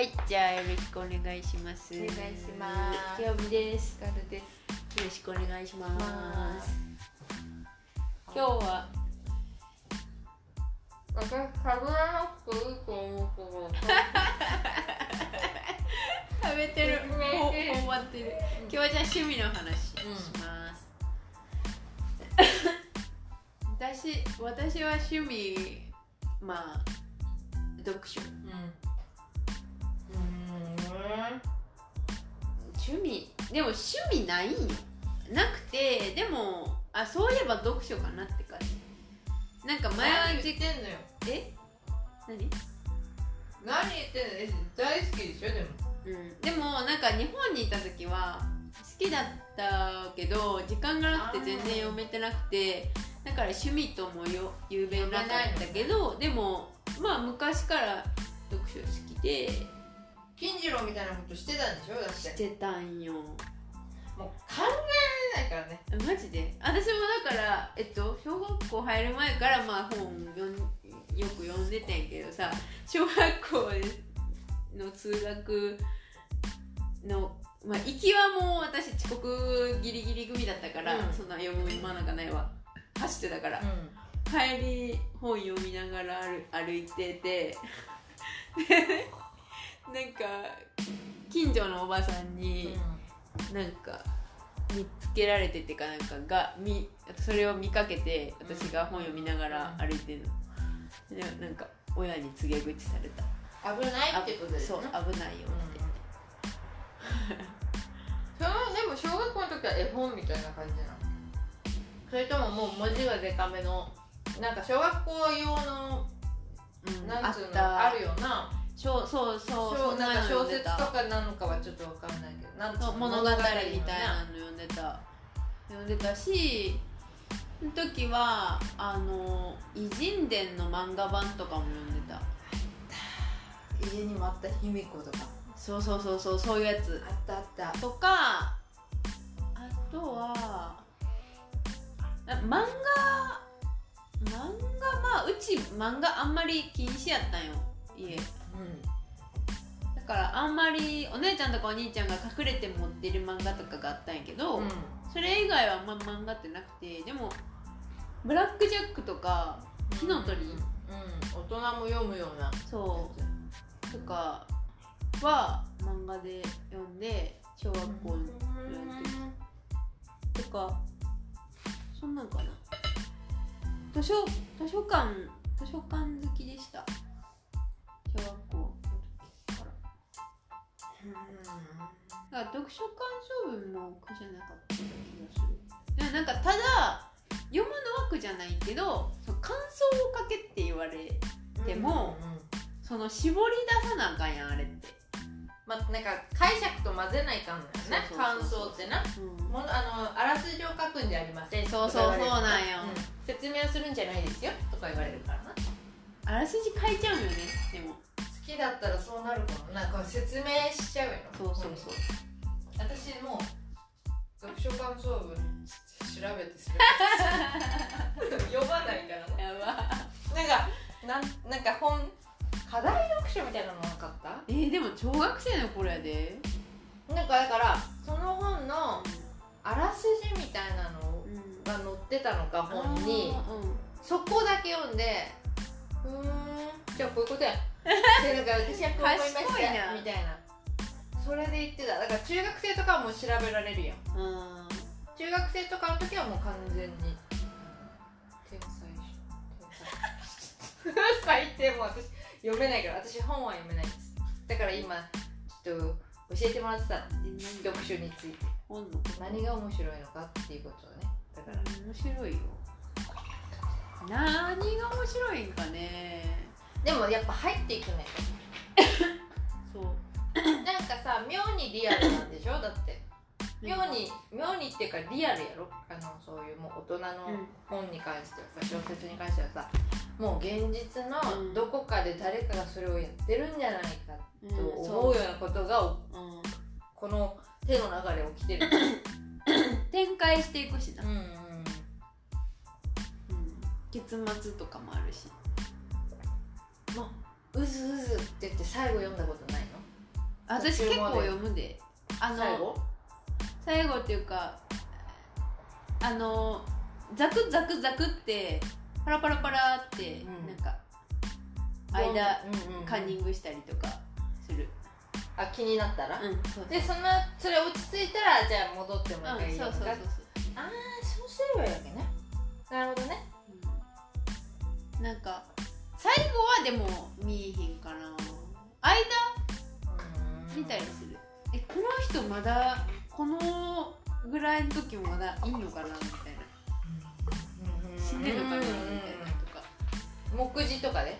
はいじゃあよろしくお願いします。お願いします。きよみです。ガルです。よろしくお願いします。今日は。私食べなくていいと思うけど 食べてる。説明ほして。ほんまってる。今日はじゃあ趣味の話します、私私は趣味まあ読書。うん趣味。でも趣味ない。んよなくてでもあそういえば読書かなって感じ。なんか前はじ何言ってんのよ。え？何？何言ってんのえ大好きでしょでも。うん、でもなんか日本にいた時は好きだったけど時間がなくて全然読めてなくてだから趣味ともよ言うべなかったけどでもまあ昔から読書好きで金次郎みたいなことしてたんでしょ？だって。してたんよ。もう考えられないからね。マジで？私もだから、えっと、小学校入る前からまあ本読んよく読んでてんけどさ小学校の通学の、まあ、行きはもう私遅刻ギリギリ組だったから、うん。そんな読む暇なんかないわ。走ってたから、う帰り本読みながら歩歩いてて。でなんか近所のおばさんに、なんか見つけられてってかなんかがみそれを見かけて私が本読みながら歩いてるの、でなんか親に告げ口された。ん危ないってことですそうね危ないよって、そのでも小学校の時は絵本みたいな感じなの？それとももう文字がでかめのなんか小学校用のうん。なんつうのあるよなしょそうそうなんか小説とかなのかはちょっとわかんないけどなんつうのそう物語みたいなの読んでた。読んでたしその時はあの偉人伝の漫画版とかも読んでた。家にもあった卑弥呼とか。そうそうそうそうそういうやつ。あったあった。とかあとはあ漫画漫画まあうち漫画あんまり禁止やったんよ家うだからあんまりお姉ちゃんとかお兄ちゃんが隠れて持ってる漫画とかがあったんやけど、んうん。それ以外はあんま漫画ってなくてでもブラックジャックとか火の鳥。うん。大人も読むような。そう。とかは漫画で読んで小学校のとか。そんなんかな。図書図書館図書館好きでしただから読書感想文も苦じゃなかった気がする。なんかただ読むのは苦じゃないけどそう感想を書けって言われでもうんうんその絞り出さなあかんやんあれって、まあなんか解釈と混ぜないかんのよね。感想ってな。うん。ものあのあらすじを書くんじゃありません。そうそうそうなんよ。うん。説明をするんじゃないですよ。とか言われるからな。あらすじ書いちゃうよねでも。好きだったらそうなるかもなんか説明しちゃうよ。そうそうそう。私もう読書感想文調べて調べて。読まないからね。やば。なんかなんなんか本課題読書みたいなのなかった？えー、でも小学生の頃やで。なんかだからその本のあらすじみたいなのうん。が載ってたのか本に。あーうん。そこだけ読んでうーんじゃあこういうことやでなんか私はこう思いましたみたいな。それで言ってた。だから中学生とかはもう調べられるやん。うん。中学生とかの時はもう完全に天才天才。最低もう私読めないから。私本は読めない。ですだから今ちょっと教えてもらってたの。読書について。何が面白いのかっていうことをね。だから面白いよ。何が面白いんかねでもやっぱ入っていくねそう。なんかさ妙にリアルなんでしょ？だって。妙に妙にっていうかリアルやろ？あのそういうもう大人のうん。本に関してはさ小説に関してはさもう現実のうん。どこかで誰かがそれをやってるんじゃないかうん。と思うようなことがう。ん。この手の流れ起きてる。展開していくしな、うんうんうん。結末とかもあるし。もううずうずって言って最後読んだことないの？私結構読むで。あの最後？最後っていうかあのザクザクザクってパラパラパラって、うん。なんか間うんうんうん。カンニングしたりとかする。あ気になったら、うんそうそう。でそのそれ落ち着いたらじゃあ戻ってもうんう一回いいそうそうそうそう。ああそうすればいいわけね。なるほどね。うん。なんか最後はでも見えへんかな。間？見たりする。えこの人まだこのぐらいの時もまだいいのかなみたいな。死んでるのかなみたいなとか。目次とかで？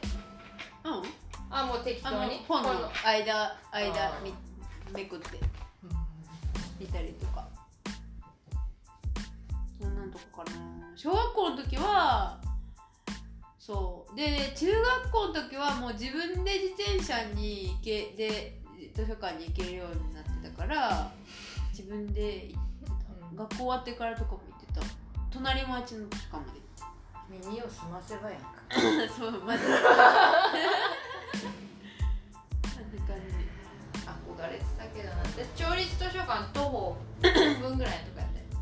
うん。あもう適当に？本の間間みめくって。見たりとか。そんなんとこかな。小学校の時はそう。で中学校の時はもう自分で自転車に行けで図書館に行けるようになってたから自分で行ってた、うん学校終わってからとかも行ってた。隣町の図書館まで耳を澄ませばやんか。そうマジであんな感じ。憧れてたけどな。私町立図書館徒歩1分ぐらいのと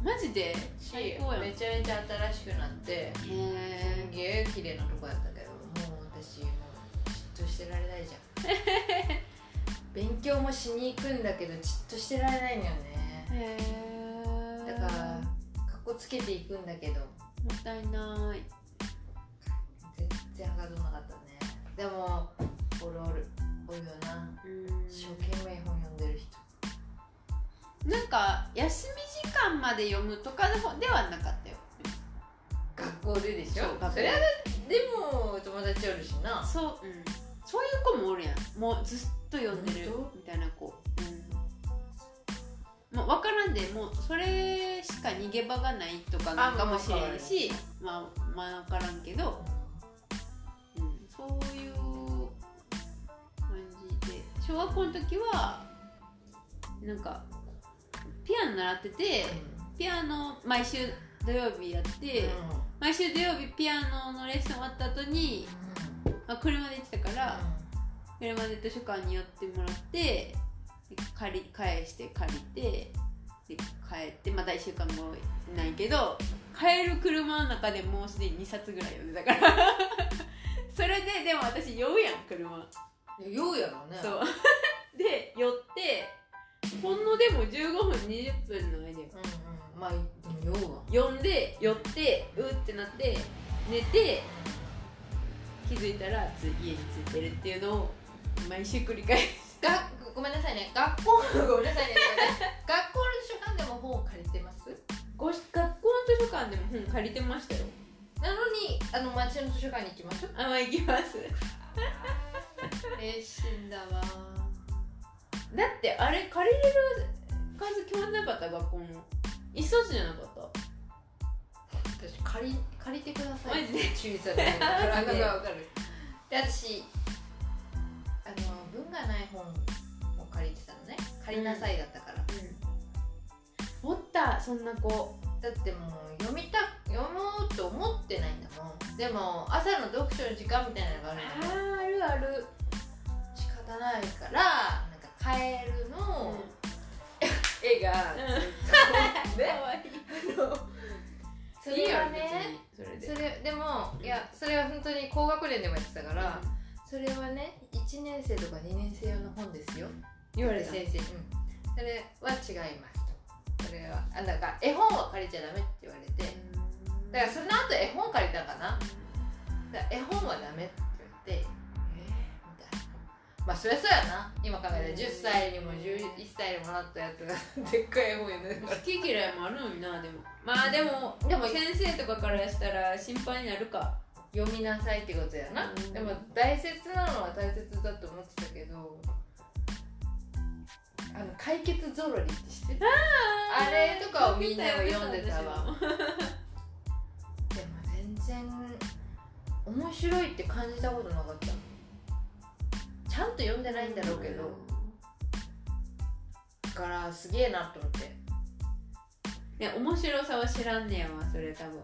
マジで？し最高やめちゃめちゃ新しくなって。すんえげえ綺麗なとこやったけどもう私もうじっとしてられないじゃん。勉強もしに行くんだけどじっとしてられないんだよね。へえだからかっこつけていくんだけど。もったいない。全然はかどんなかったね。でもおるおる。おるよな。一生懸命本読んでる人なんか休み時間まで読むとかでではなかったよ。学校ででしょ？そう学校。それはでも友達おるしな。そう、うん、そういう子もおるやん。もうずっと読んでる本みたいな子。うん。もう分からんでもうそれしか逃げ場がないとかなんかもしれんしまあまあ分からんけど、うん、そういう感じで。小学校の時はなんかピアノ習っててピアノ毎週土曜日やって、毎週土曜日ピアノのレッスン終わった後に、まあ、車で行ってたから、車で図書館に寄ってもらってで借り返して借りてで帰ってまた1週間後ないけど帰る車の中でもうすでに2冊ぐらい読んでたから。それででも私酔うやん車。酔うやろね。そう。で寄ってほんのでも15分20分の間よ。うんうん。まあでも酔うわ。読んで寄ってうってなって寝て気づいたらつ家に着いてるっていうのを毎週繰り返すがごめんなさいね。学校ごめんなさいね。学校の 図書館でも本を借りてます？ごし学校の図書館でも本借りてましたよ。なのにあの町の図書館に行きましょうあまあ行きます。熱心だわだってあれ借りれる数決まんなかった学校の一冊じゃなかった？私借り借りてください。マジで？注意されてるかる。で私あの文がない本を借りてたのね。借りなさいだったから、おったそんな子。だってもう読みた読もうと思ってないんだもん。でも朝の読書の時間みたいなのがあるのあるある。仕方ないから絵がずっとねそれはねそれで。もいやそれは本当に高学年でもやってたから、それはね1年生とか2年生用の本ですよ。言われた。先生、うん、それは違いますと。それはあなんか絵本は借りちゃダメって言われて。だからその後絵本借りたかな。だから絵本はダメって言ってえー、みたいなまあそりゃそうやな。今考えたら10歳にも11歳にもなったやつがでっかい絵本やね。好き嫌いもあるのになでも。まあでもでも先生とかからしたら心配になるか。読みなさいってことやな、うん。でも大切なのは大切だと思ってたけどあの解決ぞろりって知ってたあれとかをみんなは読んでたわ。でも全然面白いって感じたことなかった。ちゃんと読んでないんだろうけど。だからすげえなと思って。ね面白さは知らんねやわそれ多分。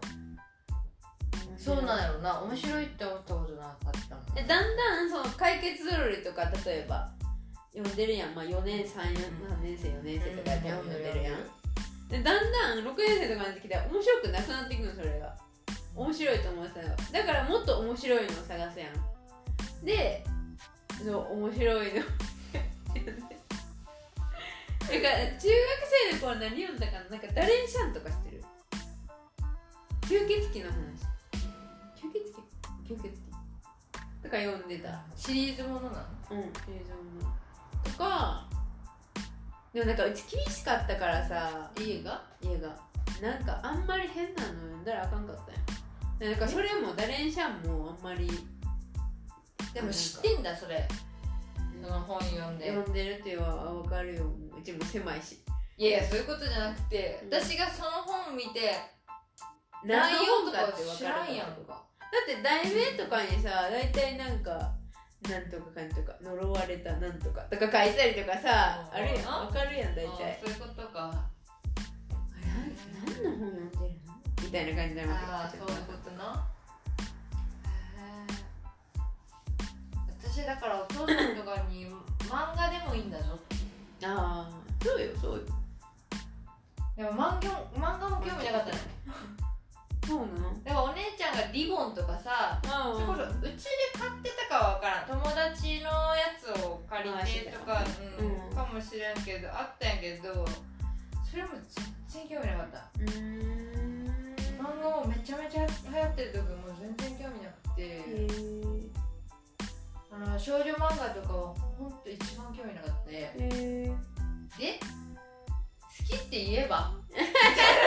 そうなんやろな。面白いって思ったことなかったもんでだんだんその解決ぞろりとか例えば読んでるやん、まあ、4年3年3年生4年生とかやってうん読んでるやん、でだんだん6年生とかになってきたら面白くなくなっていくのそれが。面白いと思ってたよ。だからもっと面白いのを探すやん。で面白いのだから中学生の頃何読んだかな？なんかダレンシャンとか知ってる？吸血鬼の話。吸血鬼？吸血鬼。とか読んでた。シリーズものなの？うん映像の。とかでもなんかうち厳しかったからさ。家が？家が。なんかあんまり変なの読んだらあかんかったんや。でなんかそれもダレンシャンもあんまりでも知ってんだそれ。その本読んで。読んでるっていうのは分かるよ。うちも狭いし。いやいやそういうことじゃなくて、うん。私がその本見て何内容とかって分知からるんやんかだって題名とかにさ大体なんかなんとかかんとか呪われたなんとかとか書いたりとかさうん。あるやん。分かるやん大あ体そういうことか。何の本読んでるの？みたいな感じになるわけ。ああそういうことな私だからお父さんとかに漫画でもいいんだぞああそうよそうよ。でも漫画漫画も興味なかったねそうなの？でもお姉ちゃんがリボンとかさあそれこそうちで買ってたかは分からん。友達のやつを借りてとか、うんうん。かもしれんけどあったんやけどそれも全然興味なかった。うーん。漫画もめちゃめちゃ流行ってる時も全然興味なくて、へ少女漫画とかはほんと一番興味なかったでへー。で好きって言えばみたい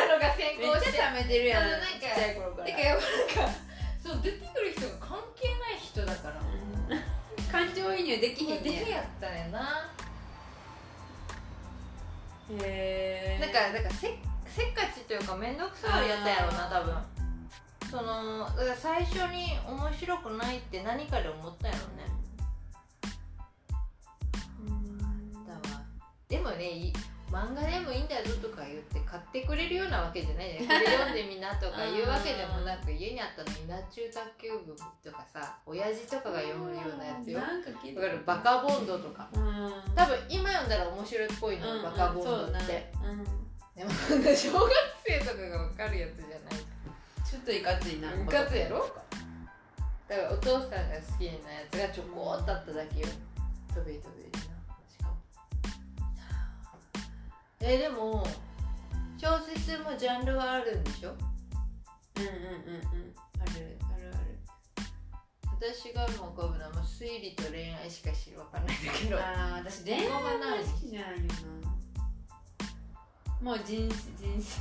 なのが先め行してっちゃ冷めてるやんなんかちっちゃい頃から。てかやっぱなんかそう出てくる人が関係ない人だから。う ん感情移入できひんでねきやったねんな。へえなんかだからせせっかちというか面倒くさいやつやろうな多分。そのだから最初に面白くないって何かで思ったんやろうねでもねい漫画でもいいんだぞとか言って買ってくれるようなわけじゃないね これ読んでみなとか言うわけでもなく家にあったの稲中卓球部とかさ親父とかが読むようなやつよ。なんか聞いだからバカボンドとか。うん。多分今読んだら面白いっぽいの、うんバカボンドって、うん。でも小学生とかが分かるやつじゃない。ちょっといかついな。部活やろ？だからお父さんが好きなやつがちょこっとあっただけよ。飛べ飛べえーでも小説もジャンルはあるんでしょ？うんうんうんうん。あるあるある。私がもう浮かぶのはもう推理と恋愛しか知るわかんないんだけど。ああ私恋愛は好きじゃないよなもう人人生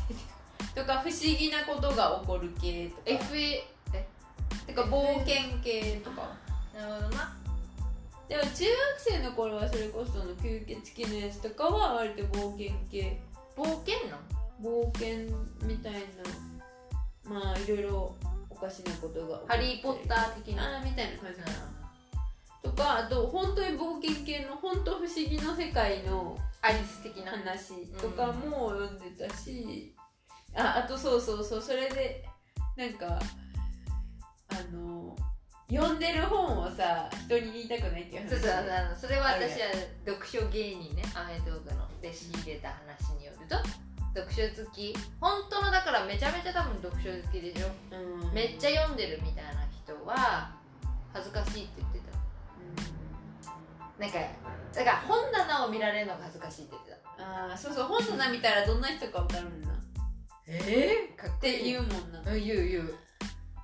とか。不思議なことが起こる系とか。FA え？てか冒険系とか。なるほどなでも中学生の頃はそれこその吸血鬼のやつとかは割と冒険系。冒険なん？冒険みたいなまあいろいろおかしなことがハリー・ポッター的な？みたいな感じかなとかあと本当に冒険系の本当不思議の世界のアリス的な？話とかも読んでたし、ああとそうそうそうそれでなんかあの読んでる本をさ人に言いたくないっていう話。そうそうあのそれは私は読書芸人ねアメトークので仕入れた話によると読書好き本当のだからめちゃめちゃ多分読書好きでしょ。うん。めっちゃ読んでるみたいな人は恥ずかしいって言ってた。なんかだから本棚を見られるのが恥ずかしいって言ってた。ああそうそう本棚見たらどんな人か分かるんだ。っええかって言うもんな。うん言う言う。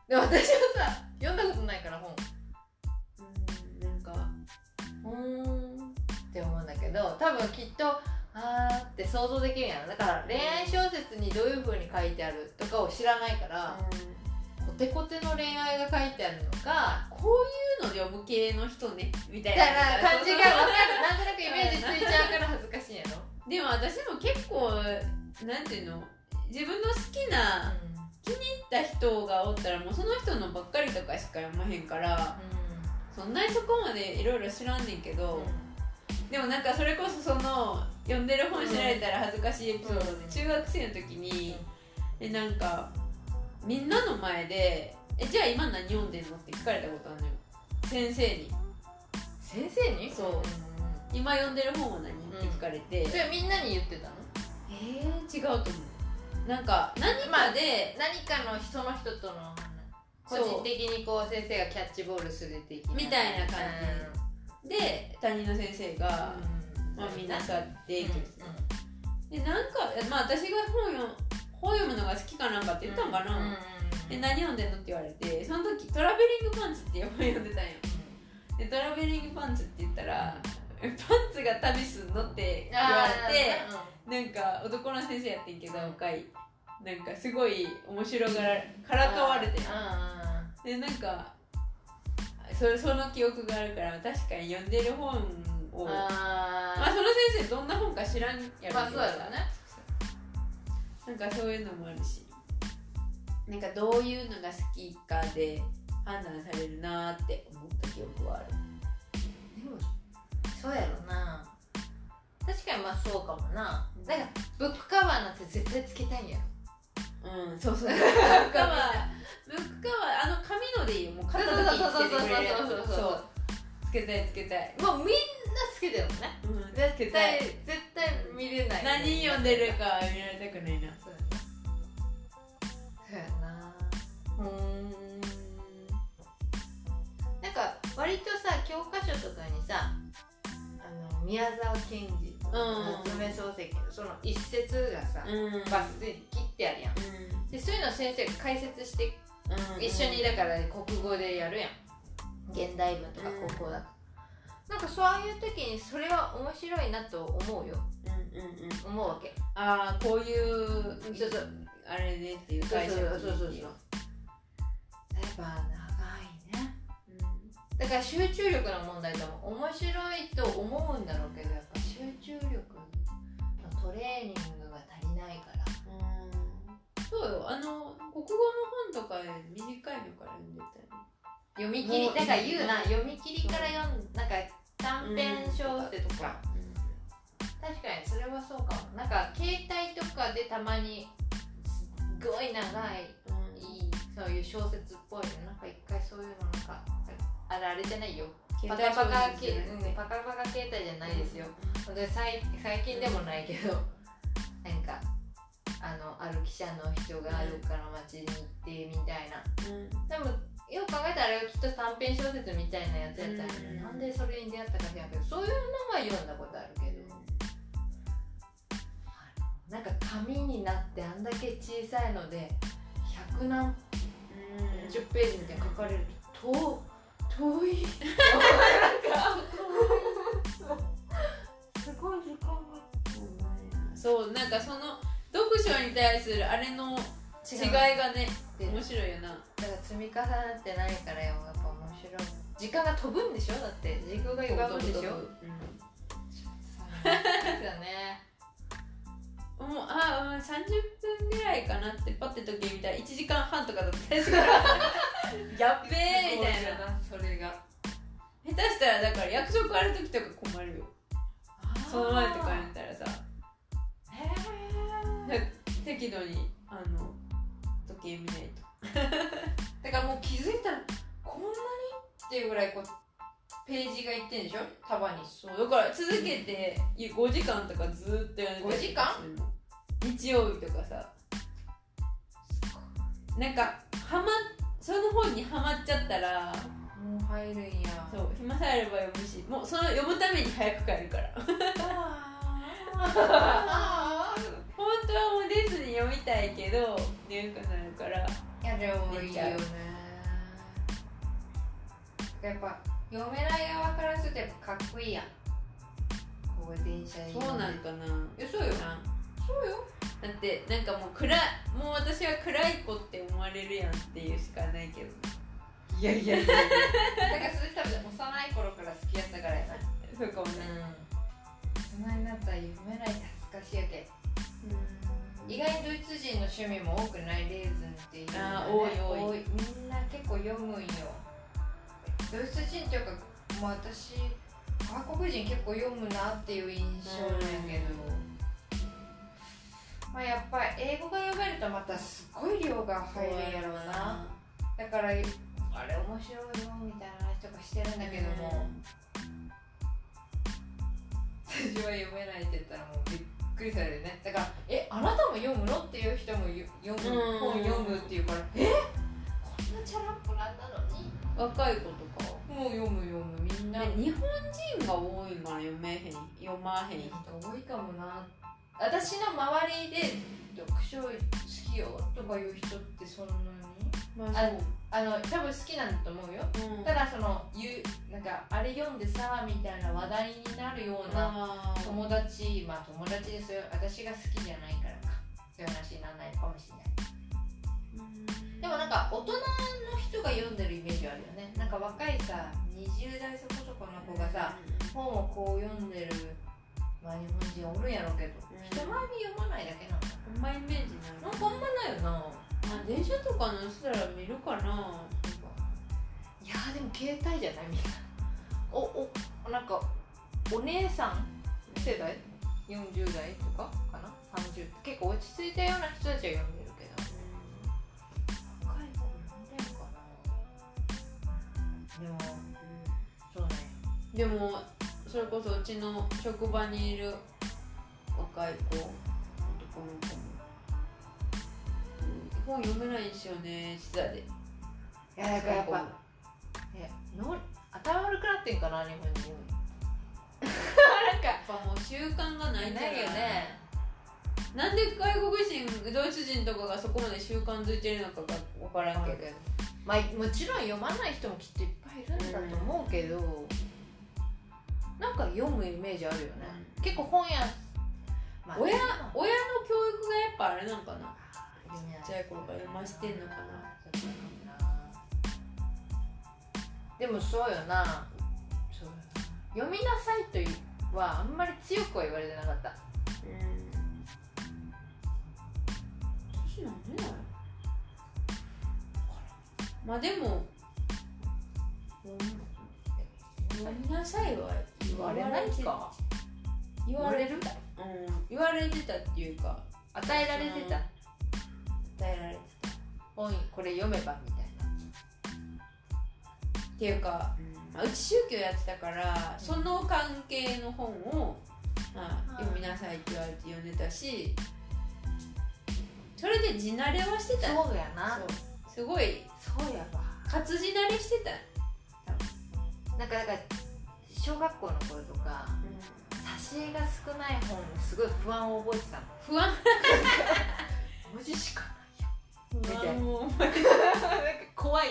でも私はさ読んだことないから本。うんなんかうーんって思うんだけど多分きっとあーって想像できるんやろだから恋愛小説にどういう風に書いてあるとかを知らないから、コテコテの恋愛が書いてあるのかこういうの読む系の人ね？みたいなな感じが分かる。なんとなくイメージついちゃうから恥ずかしいんやろ、でも私も結構なんていうの？自分の好きな気に入った人がおったらもうその人のばっかりとかしか読まへんからそんなにそこまでいろいろ知らんねんけど、でもなんかそれこそその読んでる本知られたら恥ずかしいエピソードで、うん。中学生の時にえなんかみんなの前で「えじゃあ今何読んでんの?」って聞かれたことあるのよ。先生に。先生に？そう。今読んでる本は何?」って聞かれて、それみんなに言ってたの？えー、違うと思うなんか何かで、何かの人の人との個人的にこう先生がキャッチボールする的な。みたいな感で担任の先生が、うん。まあ、みんな座って、うん。でなんか、まあ、私が本読本読むのが好きかなんかって言ったんかな、うんうんで何読んでんのって言われてその時「トラベリングパンツ」って本読んでたんよ。でトラベリングパンツって言ったら「パンツが旅すんの?」って言われてなんか男の先生やってんけど若いなんかすごい面白がらからかわれてでなんかそれその記憶があるから確かに読んでる本を。まああその先生どんな本か知らんやろまあそうやろね。なんかそういうのもあるし。なんかどういうのが好きかで判断されるなーって思った記憶はある。でもそうやろな確かにまあそうかもな。だからブックカバーなんて絶対つけたいんやろうんそうそう。ブックカバーブックカバーあの紙のでいいよもう買った時につけてくれるやつそうそうそうそうつけたいつけたい。もう。みんなつけてるもんね。うんつ絶対い。絶対見れない。何読んでるか見られたくないな。そうやな。そうん。なんか割とさ教科書とかにさあの宮沢賢治夏目漱石のその一節がさ、うん。バスで切ってあるやん。でそういうのを先生が解説してうん。一緒にだから国語でやるやん。現代文とか高校だから、なんかそういう時にそれは面白いなと思うよ。うんうんうん。思うわけ。ああこういうそうそうあれねっていうそう解釈そうそうそうそうやっぱ長いねうだから集中力の問題でも面白いと思うんだろうけどやっぱ集中力のトレーニングが足りないから。ん。そうよ。あの国語の本とか短いのから読んでたよ。ね読み切りだから言うな。読み切りから読んなんか短編小説とか、確かにそれはそうかも。なんか携帯とかでたまにすっごい長いうんいいそういう小説っぽいの。なんか一回そういうのなんかあれあれじゃないよ。パカパカけパカパカ携帯じゃないですよ、で最最近でもないけどなんかあのある記者の人がどっかの町に行ってみたいな。うん。でもよく考えたらあれはきっと短編小説みたいなやつやったんやね、うん。なんでそれに出会ったか知らんけどそういうのは読んだことあるけど。なんか紙になってあんだけ小さいので100何うん。10ページみたいに書かれると遠遠い。すごい時間がそうなんかその読書に対するあれの違いがねで面白いよな。だから積み重なってないからよやっぱ面白い時間が飛ぶんでしょだって時空が歪むんでしょそうですよねうんもう。ああ30分ぐらいかなってパッて時計見たら1時間半とかだった。最初からやっべえみたいな。それが。下手したらだから約束ある時とか困るよ。その前とかやったらさ。へえ適度にあの時計見ないと。だからもう気づいたらこんなにっていうぐらいこうページがいってんでしょ？束に。そうだから続けて5時間とかずーっとやる5時間？日曜日とかさ。なんかはまその本にはまっちゃったらもう入るんや。そう暇さえあれば読むしもうその読むために早く帰るから。あ 本当はもうディズニー読みたいけど眠くなるから。いやでもいいよね。やっぱ読めない側からするとやっぱかっこいいやん。こう電車にそうなんかな。えそうよ。なそうよだってなんかもう暗いもう私は暗い子って思われるやんっていうしかないけどいやいやいやだからそれ多分幼い頃から好きやったからやな。そうかもね。うん。大人になったら読めないって恥ずかしいやけ。意外にドイツ人の趣味も多くないレーズンっていうのがあー多い。多い。みんな結構読むんよ。ドイツ人っていうかもう私外国人結構読むなっていう印象なんやけど、まあやっぱり英語が読めるとまたすごい量が入るんやろうな。だからあれ面白いよみたいな話とかしてるんだけども、私は読めないって言ったらもうびっくりされるね。だから「えあなたも読むの?」っていう人もよ読むうん。本読むっていうから「え？こんなチャランポランなのに?若い子とか」もう読む読む。みんな。日本人が多いんかな？読めへん読まへん人。多いかもな私の周りで読書好きよとかいう人ってそんなに？まああの多分好きなんだと思うよ。うん。ただその言うなんかあれ読んでさみたいな話題になるような友達まあ友達ですよ。私が好きじゃないからかそういう話にならないのかもしれない。うん。でもなんか大人の人が読んでるイメージあるよね。なんか若いさ20代そこそこの子がさ本をこう読んでるまあ日本人おるんやろうけど、うん。人前に読まないだけなの。かあんまイメージない。ななんかあんまないよな。まあ電車とか乗せたら見るかないやーでも携帯じゃないみんなおおなんかお姉さん世代？40代とかかな？30結構落ち着いたような人たちは読んでるけど。若い子読んでるかな。でもそうね。でもそれこそうちの職場にいる若い子男の子も、うん本読めないんですよね実はで。いやだからやっぱえの頭悪くなってんかな日本人なんかやっぱもう習慣がないんじゃないよね。なんで外国人ドイツ人とかがそこまで習慣づいてるのかが分からんけど。まあもちろん読まない人もきっといっぱいいるんだと思うけど、なんか読むイメージあるよね、結構本屋、ま親でも。親の教育がやっぱあれなんかな。ちっちゃい頃から読ましてんのかな。でもそうよな。読みなさいというはあんまり強くは言われてなかった。うん。んでだろうまあでも読みなさいは言われないか言われる？うん。言われてたっていうか与えられてた。与えられて本これ読めばみたいな。っていうか、まあ、うち宗教やってたからその関係の本を、まあ、はい。読みなさいって言われて読んでたしそれで地慣れはしてた。そうやな。すごいそうやわ。活字慣れしてた、なんかだから小学校の頃とか挿絵が少ない本にすごい不安を覚えてたの。不安？文字しかないやん。みたいな。もうなんか怖い。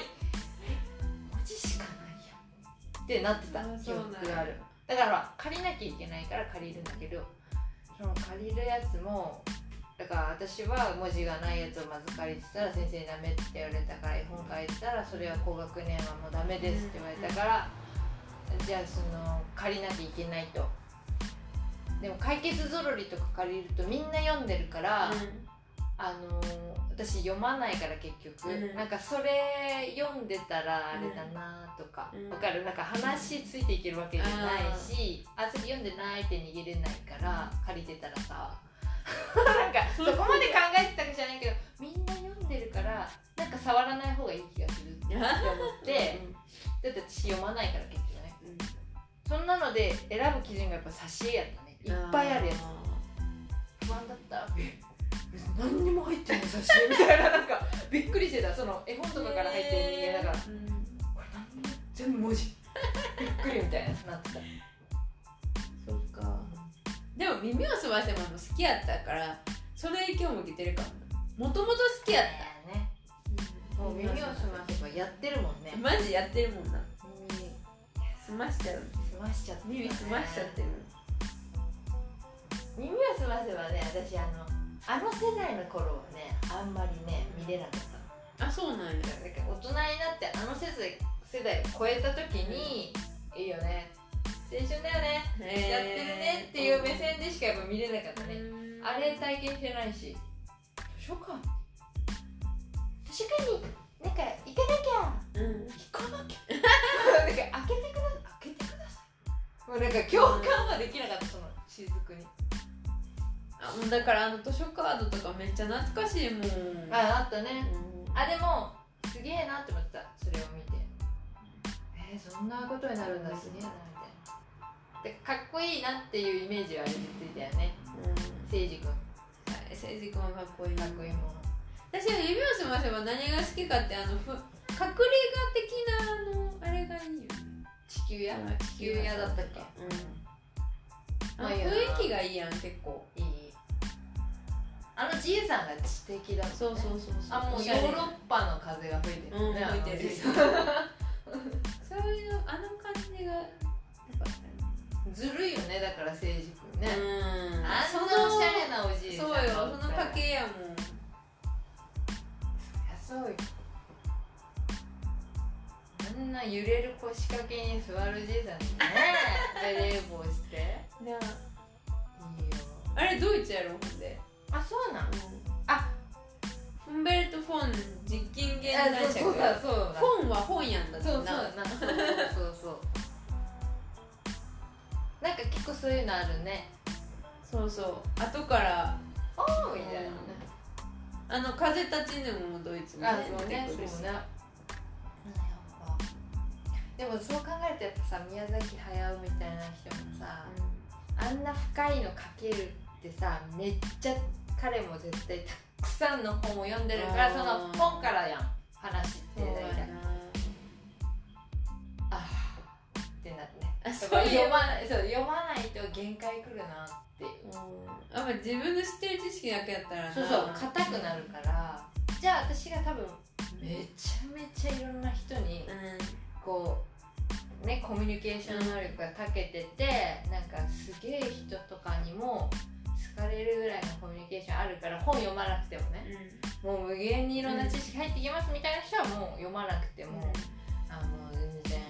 文字しかないやん。ってなってたあ記憶がある。だから借りなきゃいけないから借りるんだけどその借りるやつもだから私は文字がないやつをまず借りてたら先生にダメって言われたから絵本借りてたらそれは高学年はもうダメですって言われたからじゃあその借りなきゃいけないと。でも解決ぞろりとか借りるとみんな読んでるから、あのー私読まないから結局、うん。なんかそれ読んでたらあれだなとか、うん。わかる？なんか話ついていけるわけじゃないし、あ次読んでないって逃げれないから借りてたらさ。なんかそこまで考えてたわけじゃないけどみんな読んでるからなんか触らない方がいい気がするって思って。だって私読まないから結局。ねそんなので選ぶ基準がやっぱ挿絵やったね。いっぱいあるやつ不安だった。え何にも入ってない写真みたいななんかびっくりしてた。その絵本とかから入ってる人間だから、うん。これ何全部文字。びっくりみたいななってた。そっか。でも耳をすませばも好きやったからその影響も受けてるかも。もともと好きやった。ね。もう耳をすませばやってるもんね。マジやってるもんなすましちゃう。すましちゃって耳すましちゃってる耳をすませばね私あのあの世代の頃はねあんまりね見れなかった。あそうなんや。だから大人になってあの世代世代を超えた時に、いいよね。青春だよね。やってるねっていう目線でしかやっぱ見れなかったね、あれ体験してないし。図書館図書館になんか行かなきゃ。うん行かなきゃ。なんか開けてください開けてください。もうなんか共感はできなかったその雫に。あもうだからあの図書カードとかめっちゃ懐かしいもん。ああったね。うん。あでもすげえなって思ってたそれを見て。えー、そんなことになるんだすげえなみたいな。でかっこいいなっていうイメージはあれでついたよね。うん。誠司君誠司君はかっこいい。かっこいいもん私は指をすませば何が好きかってあのふ隠れ家的なあのあれがいいよね。地球屋地球屋だったっけ？うん。あ雰囲気がいいやん結構いい。あのじいさんが知的だもんね。そうそうそうそう。あもうヨーロッパの風が吹いてるうん吹いてる。そういうあの感じがずるいよねだから誠司君ね、うん。あんそなおしゃのれなおじいさんそうよその家系やもんそりゃそうよ。あんな揺れる腰掛けに座るじいさんにねベレー帽して。いいよ。あれドイツやろほんで。あそうなん？あフンベルト・フォン実験現代あそうそうだそうだフォンは本やんだってそうそうななそうそうそうそう。なんか結構そういうのあるね。そうそう。後から。おーみたいなねあの風立ちぬもドイツにあそうねそうねでもそう考えるとやっぱさ宮崎駿みたいな人もさあんな深いの書けるってさめっちゃ彼も絶対たくさんの本を読んでるからその本からやん話って。大体あー。ってなってね。読まないそう読まないと限界来るなっていううん。やっぱ自分の知ってる知識だけやったらな。そうそう硬くなるから。じゃあ私が多分めちゃめちゃいろんな人にうんこうねコミュニケーション能力が長けててなんかすげえ人とかにも好かれるぐらいのコミュニケーションあるから本読まなくてもね。もう無限にいろんな知識入ってきますみたいな人はもう読まなくても、あもう全然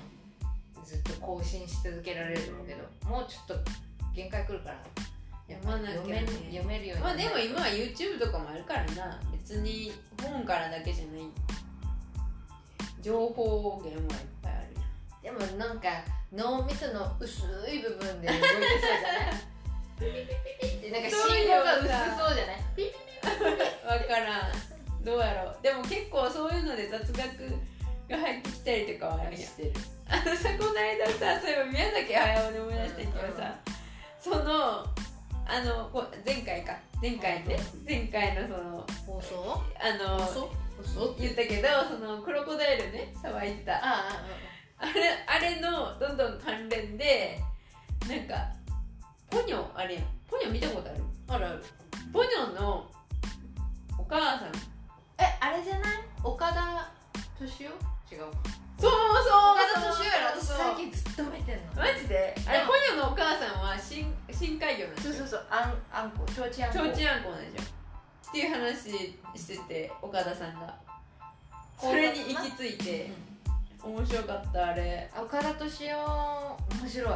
ずっと更新し続けられると思うけどもうちょっと限界来るからやっぱ読め読めるようにまあでも今は YouTube とかもあるからな。別に本からだけじゃない。情報源はいっぱいある。やんでもなんか脳みその薄い部分で動いてそうじゃない？なんか信号が薄そうじゃない？ピピ分からん。どうやろう。でも結構そういうので雑学が入ってきたりとかはあるしてる。あのさこの間さそういえば宮崎駿で思い出したけどさ、そのあのこ前回か。前回ね。前回のその放送？あの言ったけどそのクロコダイルねさばいてた。あああれあれのどんどん関連でなんかポニョあれやん。ポニョ見たことある？あるある。ポニョのお母さん。えあれじゃない？岡田敏夫？違うそうそう岡田敏夫やろ。私最近ずっと見てんの。マジで？深深海魚なんですよ。そうそうそうあんあんこちょうちんあんこ。ちょうあんこなんでしょっていう話してて岡田さんが。それに行き着いて面白かったあれ。岡田敏夫。面白い。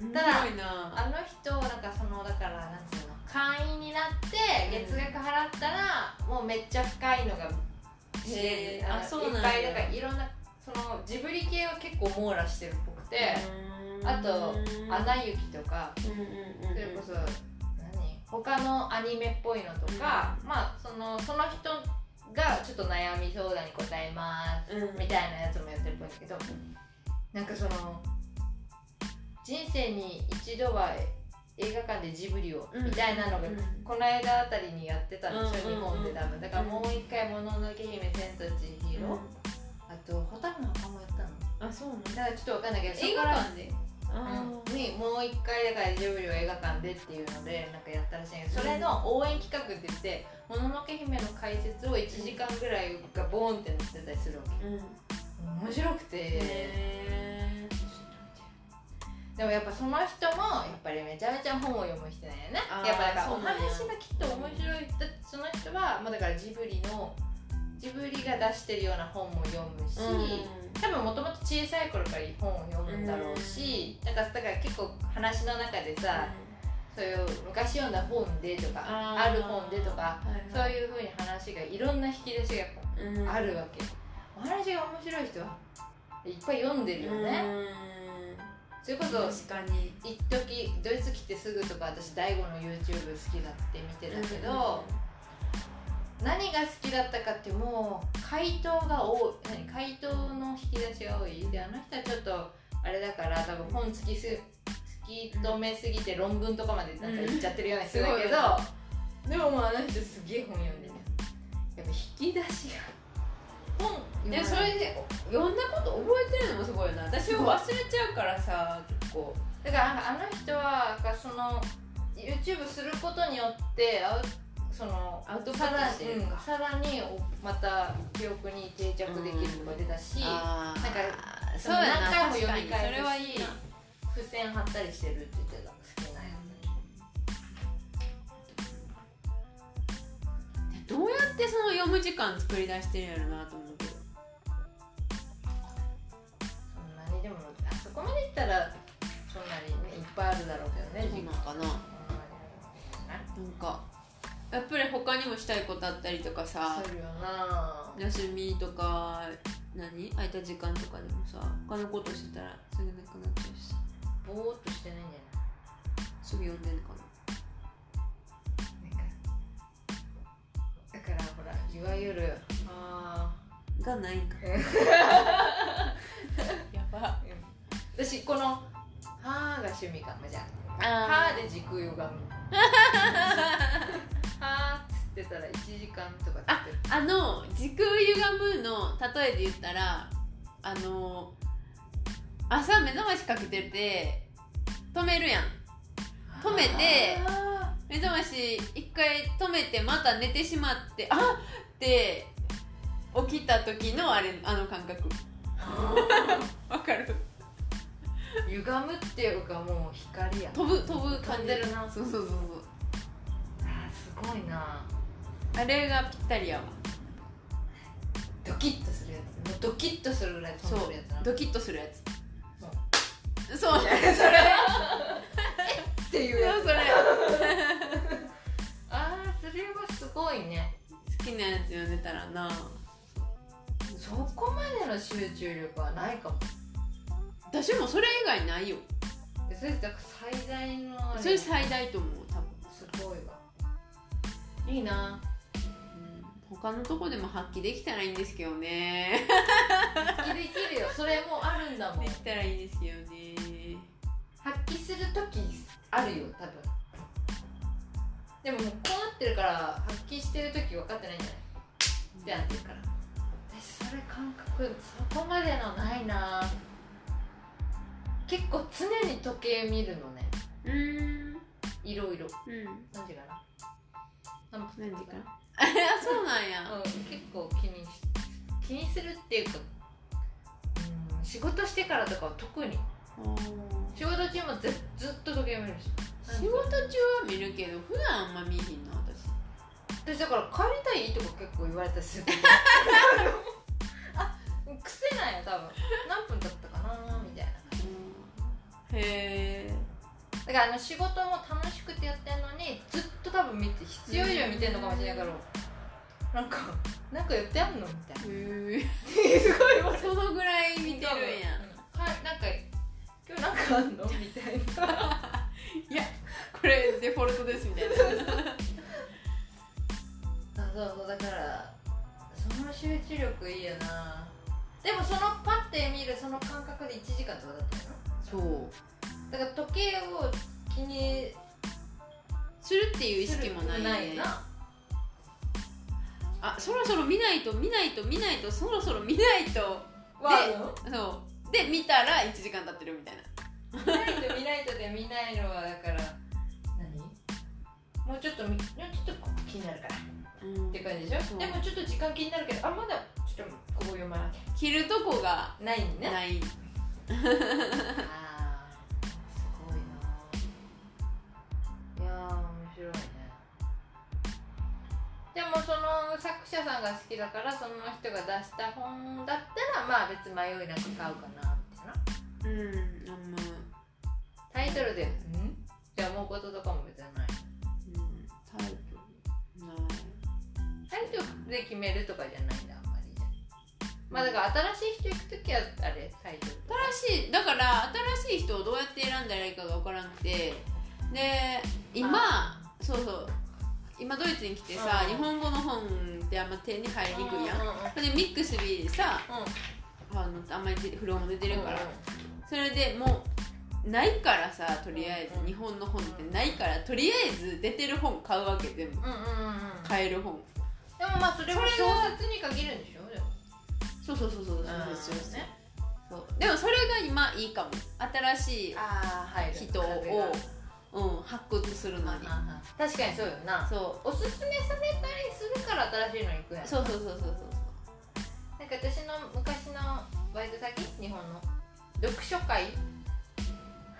面ただ白いな。あの人なんかそのだからなんつうの会員になって月額払ったらもうめっちゃ深いのが知れへー。るあそうなんだ。いっぱいだからいろんなそのジブリ系は結構網羅してるっぽくて、あと「アナ雪」とかそれこそ何？他のアニメっぽいのとか、まあそのその人がちょっと悩み相談に答えますうん。みたいなやつもやってるっぽいんだけどなんかその人生に一度は映画館でジブリをうん。みたいなのがうん。この間あたりにやってたんでしょ、うん日本で多分。だからもう一回「もののけ姫千と千尋」あと「蛍の墓」もやったの。あそうなんだ。だからちょっとわかんないけど映画館で？にもう一回だからジブリを映画館でっていうのでなんかやったらしいんだけどそれの応援企画って言って「もののけ姫」の解説を1時間ぐらいがボーンってなってたりするわけ。うん。面白くて。へでもやっぱその人もやっぱりめちゃめちゃ本を読む人なんよね。やっぱだからお話がきっと面白いだってその人は、まあ、だからジブリのジブリが出してるような本も読むし、多分もともと小さい頃から本を読むんだろうし、なんかだから結構話の中でさ、そういう昔読んだ本でとかある本でとかはいそういうふうに話がいろんな引き出しがあるわけ、お話が面白い人はいっぱい読んでるよね、それこそ確かに。一時ドイツ来てすぐとか私大悟の YouTube 好きだって見てたけど、何が好きだったかってもう回答が多い何回答の引き出しが多いであの人はちょっとあれだから多分本好きす好きき止めすぎて論文とかまでなんか言っちゃってるような人だけど、でももうあの人すげえ本読んでねやっぱ引き出しが。本いやそれで読んだこと覚えてるのもすごいよな。私は忘れちゃうからさ結構。だからあの人はなんかその YouTube することによってアウそのアウトプットしてるか。うんさらにおまた記憶に定着できるとか出たし、あー。なんかそう何回も読み返すしそれはいい付箋貼ったりしてるって言ってた好きなやどうやってその読む時間作り出してるんやろなと思うけど。つそんなにでもあそこまでいったらそんなにねいっぱいあるだろうけどねそうなんかな。なんかやっぱり他にもしたいことあったりとかさするよな。休みとか何？空いた時間とかでもさ他のことしてたらすぐなくなっちゃうしさ。ぼーっとしてないんじゃすぐ読んでんのかな？かだからほらいわゆるあながないんか。ー やば。私この「は」が趣味かもじゃあ「あは」で時空歪む はーっつってたら1時間とかああの時空歪むの例えで言ったらあの朝目覚ましかけてて止めるやん。止めてあ目覚まし一回止めてまた寝てしまってあっ！って起きた時のあれあの感覚。わかる？ー歪むっていうかもう光や。飛ぶ飛ぶ感じ。るな。そうそうそうそうごいな。あれがぴったりやわ。ドキッとするやつ。もうドキッとするぐらい飛そんでるやつなうドキッとするやつ。そそう。いやそれっていうやつ。そうそれ。ああそれはすごいね。好きなやつ読んでたらな。そこまでの集中力はないかも。私もそれ以外ないよ。えそれ最大のそれ最大と思う多分。すごいわいいな。うん他のとこでも発揮できたらいいんですけどね。発揮できるよ。それもあるんだもん。できたらいいですよね。発揮する時あるよ多分。でももうこうなってるから発揮してる時分かってないんじゃない？ってなってるから。私それ感覚そこまでのないな。結構常に時計見るのね。うーん。いろいろ。うん。何時かな何時かなあそうなんや。うん、結構気にし気にするっていうか、うん、仕事してからとかは特に。仕事中もずずっと時計見るし。仕事中は見るけど普段あんま見えひんな私。私だから帰りたいとか結構言われたりする あ癖なんや多分。何分経ったかなみたいな。へえだからあの仕事も楽しくてやってんのにずっと多分見て必要以上見てんのかもしれないからなんかなんか言ってあんのみたいな。へえすごいそのぐらい見てるんや。はい。なんか今日なんかあんのみたいな。これデフォルトですみたいな。あそうそうだからその集中力いいよな。でもそのパッて見るその感覚で1時間とかだったよそう。なだから時計を気にするっていう意識もない。ねないよなあそろそろ見ないと見ないと見ないとそろそろ見ないと。わそう。で見たら1時間経ってるみたいな。見ないと見ないとで見ないのはだから何？もうちょっとみもうちょっと気になるから。うん。って感じでしょ？でもちょっと時間気になるけどあまだちょっとここ読まなき切るとこがゃないね。ない。あ白いね。でもその作者さんが好きだからその人が出した本だったらまあ別に迷いなく買うかなみたいな。うんあんま、タイトルで「ん?」って思うこととかも別にない。うん、タイトルないタイトルで決めるとかじゃないんだ。あんまりじゃまあだから新しい人行く時はあれタイトル新しいだから新しい人をどうやって選んだらいいかが分からなくて。で今そうそう。今ドイツに来てさ、うん。日本語の本ってあんま手に入りにくいやん、うんうんでミックスビーでさうん。あのあんまり古本も出てるから、うんそれでもうないからさとりあえず、うん日本の本ってないからとりあえず出てる本買うわけ全部。うんうんうんうん。買える本。でもまあそれは小説に限るんでしょ？でも。そうそうそうそうそうそうですねそう。でもそれが今いいかも。新しい人をうん、発掘するのに。確かにそうよな。そおすすめされたりするから新しいの行くやん。うそうそうそうそうそう。なんか私の昔のバイト先？日本の。読書会？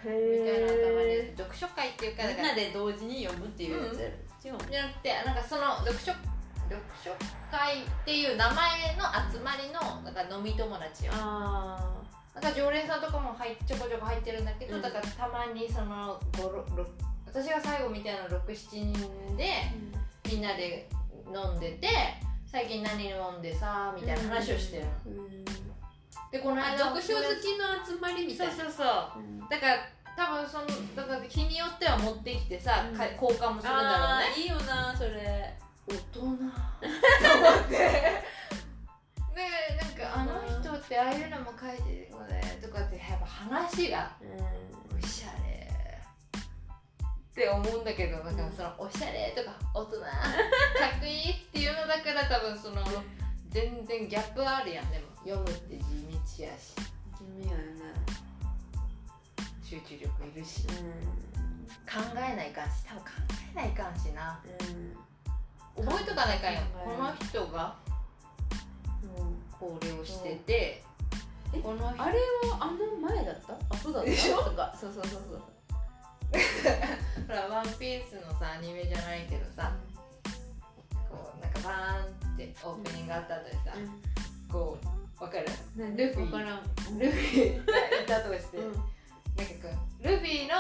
みたいなのたまにやって読書会っていうかみんなで同時に読むっていうやつ？じゃなくてなんかその読書読書会っていう名前の集まりのなんか飲み友達よ。あなんか常連さんとかも入っちょこちょこ入ってるんだけど、うん。だからたまにその5 6私が最後みたいな67人であみんなで飲んでて最近何飲んでさみたいな話をしてるの、うん。でこのあ間読書好きの集まりみたいうな。そそうそう。うん。だから多分そのだから日によっては持ってきてさ、うん。か交換もするんだろうね。あーいいよなそれ。大人。と思って。でなんかあの人ってああいうのも書いてるのねとかってやっぱ話がおしゃれ。って思うんだけどなんかそのおしゃれとか大人かっこいいっていうのだから多分その全然ギャップあるやん。でも読むって地道やし。地味やな集中力いるし。考えないかんし多分考えないかんしな。うん。覚えとかないかんよ。この人がうんこれをしててえこの人あれはあの前だった？後だった？とか。そうそうそうそう。ほら「ワンピースのさアニメじゃないけどさこうなんかバーンってオープニングがあった後でさ、こうわかる？うんルフィ。わからん。ルフィ。が いたとして、うん。なんかこうルフィの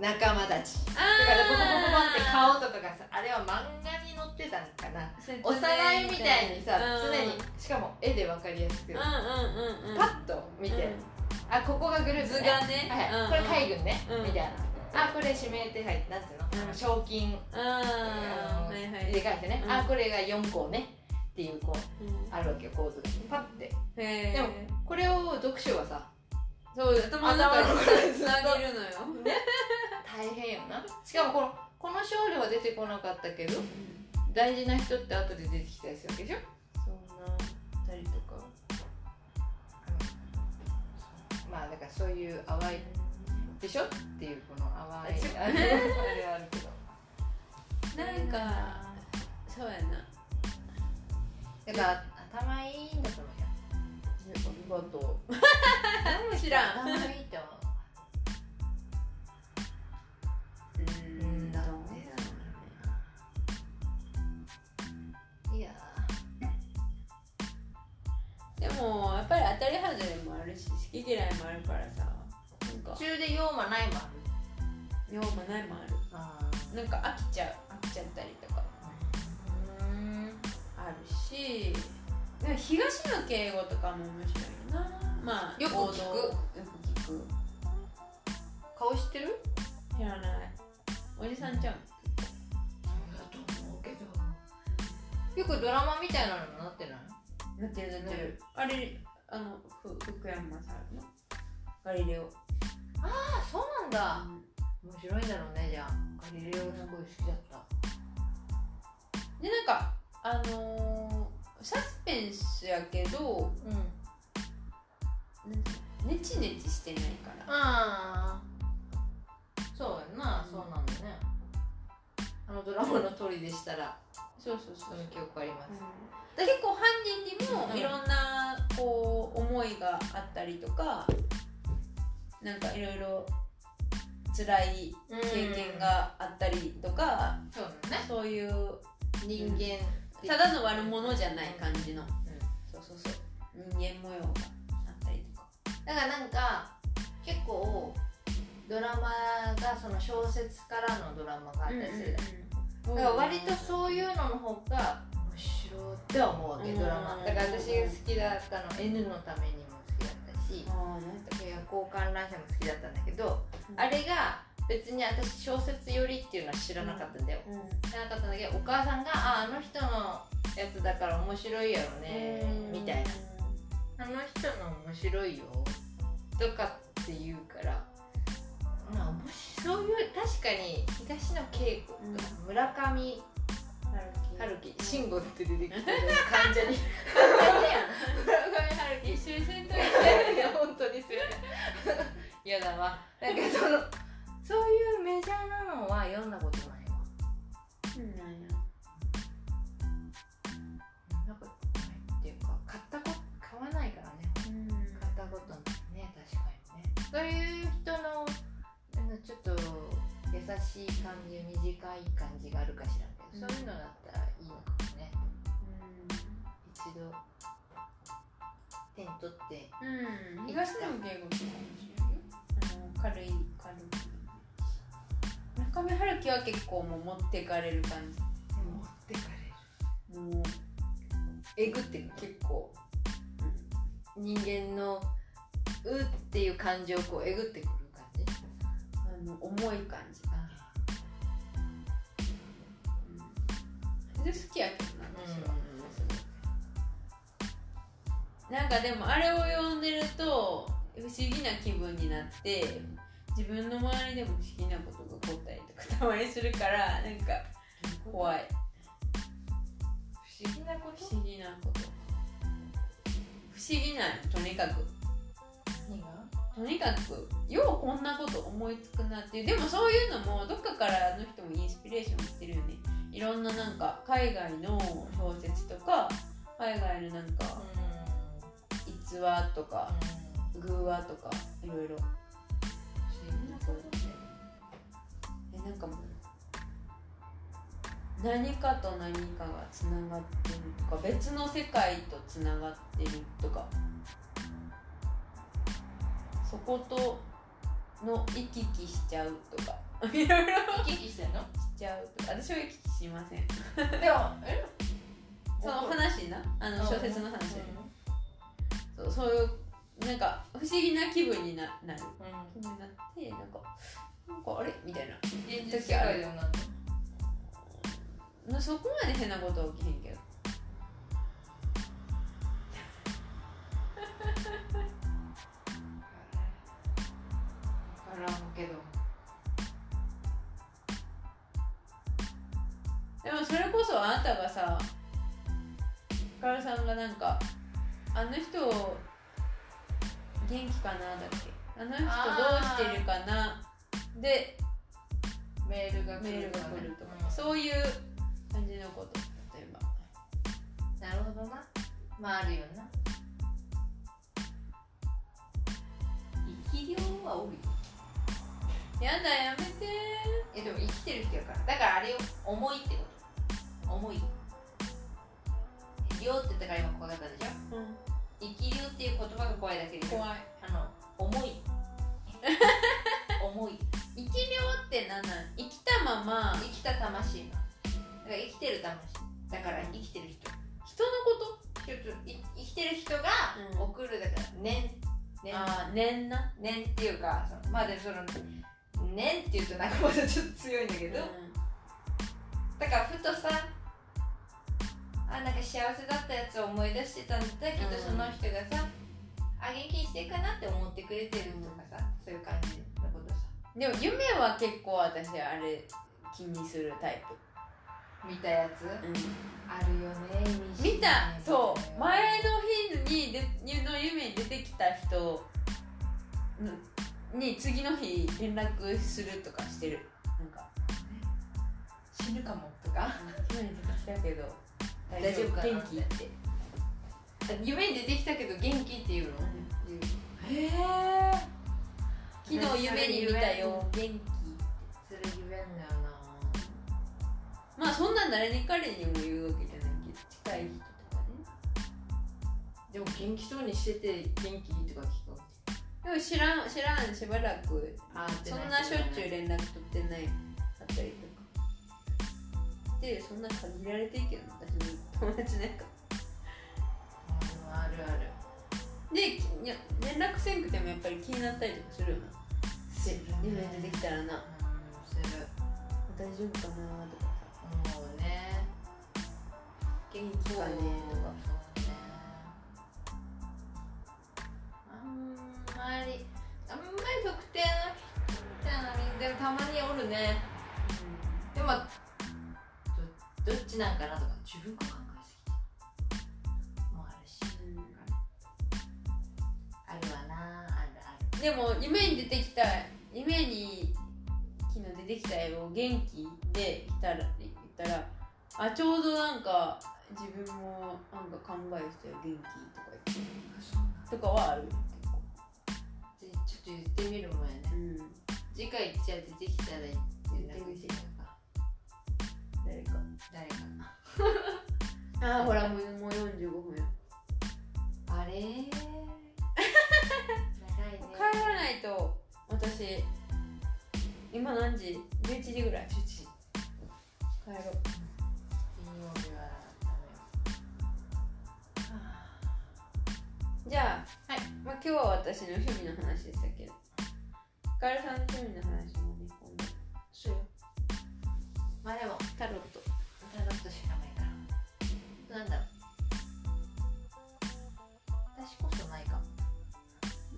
仲間たち。あだからボコボコボコって顔とかがさあれは漫画に載ってたんかな。おさらいみたいにさ常にしかも絵でわかりやすくうんうんうんうん。パッと見て、あここがグループ図がね。はいうんうん。これ海軍ね、うん。みたいな。あこれ指名手配なんていうの、うん。賞金。あー。はいはい。でてね、うん。あこれが4項ね。っていうこううん。あるわけよ構図がパッて。でもこれを読書はさそう頭の中頭の中ででつなげるのよ。大変よな。しかもこのこの少女は出てこなかったけど大事な人って後で出てきたりするわけでしょ？そうな二人とか。まあだからそういう淡いでしょ？っていうこの淡いあれはあるけど。なんかそうやな。だから頭いいんだと思うよありがとう知らん頭いいと思ううんだいやでもやっぱり当たり外れもあるし好き嫌いもあるからさなんか途中で用もないもある用もないもあるあなんか飽きちゃう飽きちゃったりとかうんあるしでも東野敬吾とかも面白いな。まあよく聞くよく聞く顔知ってる？知らない。おじさんちゃんそうだと思うけど。よくドラマみたいなのになってない？なってるなってる。あれあのふ福山さんの？ガリレオ。あそうなんだ。面白いんだろうねじゃあ。ガリレオすごい好きだった。でなんかあのーサスペンスやけどうん。ネチネチしてないから。ああそうやな、そうなんだね。あのドラマの通りでしたら。そうそうそそう。の記憶あります、結構犯人にもうん。いろんなこう思いがあったりとかなんかいろいろ辛い経験があったりとか、そうだね。そういう人間ただの悪者じゃない感じの、うん。そうそうそう。人間模様があったりとか。だからなんか結構ドラマがその小説からのドラマがあったりするじゃん。だから割とそういうのの方が面白いって思うわけうん。ドラマ。だから私が好きだったの N のためにも好きだったしああなんだいや交換乱射も好きだったんだけど、うん。あれが別に私小説よりっていうのは知らなかったんだよ、うん。知らなかったんだけどお母さんがああの人のやつだから面白いやろねみたいな。あの人の面白いよとかって言うからそういう確かに東野圭吾とか村上春樹。慎吾って出てきた患者に。村上春樹一緒にせんといいや本当にする嫌だわ。なんかそのそういうメジャーなのは読んだことないわ。てなんやなんかないっていうか買ったこと買わないからね。うん買ったことないね確かにね。そういう人のあのちょっと優しい感じ短い感じがあるかしらんけど、うん。そういうのだったらいいのかもね。一度手に取ってうん。東野圭吾とか面白いよ。あの軽い軽い中見春樹は結構もう持ってかれる感じ。持ってかれるもうえぐって結構人間のうっていう感情をこうえぐってくる感じ。あの重い感じで好きやけどな私は、なんかでもあれを読んでると不思議な気分になって自分の周りでも不思議なことが起こったりとかたまにするからなんか怖い。不思議なこと？不思議なこと不思議なとにかく。何が？とにかくようこんなこと思いつくなってでもそういうのもどっかからの人もインスピレーションしてるよね。いろんななんか海外の小説とか海外のなんか逸話とか偶話とかいろいろなんかもう何かと何かがつながってるとか別の世界とつながってるとか。そことの行き来しちゃうとか。いろいろ生き生きしてんの？しちゃうとか。私は行き来しません。でもえ？その話な？あの小説の話、そうそういうなんか不思議な気分にななる。気分になってなんかなんかあれ？みたいな。現実世界でもなそこまで変なことは起きへんけど。分からんけど。でもそれこそあなたがさカラさんがなんかあの人元気かなだっけ？あの人どうしてるかな？でメールがメールが来るとか、うんそういう感じのこと例えば。なるほどな。まああるよな。生き量はおるよやだやめて。えでも生きてる人やから。だからあれよ重いってこと。重い。量って言ったから今怖かったでしょ。うん。生き量っていう言葉が怖いだけで。怖い。あの重い。重い生き量って何なん？生きたまま生きた魂。がだから生きてる魂。だから生きてる人。人のこと？い生きてる人がうん。送るだから。念。と念。ああ念な？念っていうかそのまあでもその念っていうとなんかまだちょっと強いんだけど、だからふとさあなんか幸せだったやつを思い出してたんだけど、うん。その人がさあ元気にしてるかなって思ってくれてるとかさ、そういう感じでも夢は結構私あれ気にするタイプ、見たやつ、あるよね見たそう。前の日にでの夢に出てきた人に次の日連絡するとかしてる。なんか。死ぬかもとか？夢に出てきたけど大大丈夫かな元気？って。夢に出てきたけど元気っていうの、へえ昨日夢に見たよ。元気それ言えんだよな。まあそんな誰に彼にも言うわけじゃないけど近い人とかね。でも元気そうにしてて元気とか聞くわでも知らん知らんしばらくあそんなしょっちゅう連絡取ってない。かったりとか。でそんな限られていいけど私の友達なんか。あるある。で連絡せんくてもやっぱり気になったりとかするよなで夢に出てきたらな。うんする大丈夫かなとかさ思うね元気かね。とかそうねあんまりあんまり特定の人じゃないでもたまにおるね。でもどどっちなんかなとか自分が考でも夢に出てきた夢に昨日出てきた絵を元気で来たら言ったらあちょうどなんか自分もなんか考えてたよ元気とか言ってとかはある結構でちょっと言ってみるもんやねうん次回じゃあ出てきたら連絡してみようか。誰か。誰か。あーほらもう時 ?11 時ぐらい。11時。帰ろう。金曜日はじゃあ、はい。まあ、今日は私の趣味の話でしたけど。カエルさんの趣味の話もね今度。そうよ。まあでもタロット。タロットしかないから。なんだろう。私こそないかも。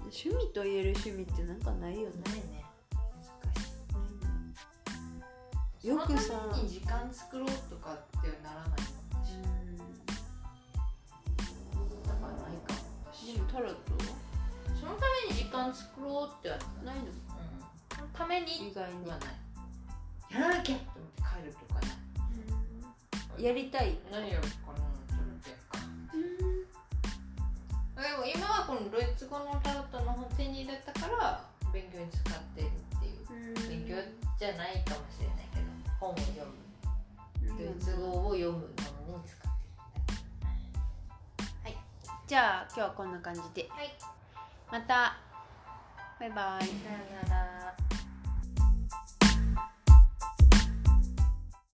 趣味と言える趣味ってなんかないよねために時間作ろうとかってならないのだからないかも私でもタロットそのために時間作ろうってはないのうん。そのために意外にはないやらなきゃと思って帰るとかないやりたい何やるかなちょっとやるかでも今はこのドイツ語のタロットの本手に入れたから勉強に使ってるっていう勉強じゃないかもしれないむドイツ語を読むのに使ってじゃあ今日はこんな感じで。るはい。また。バイバイ。さよなら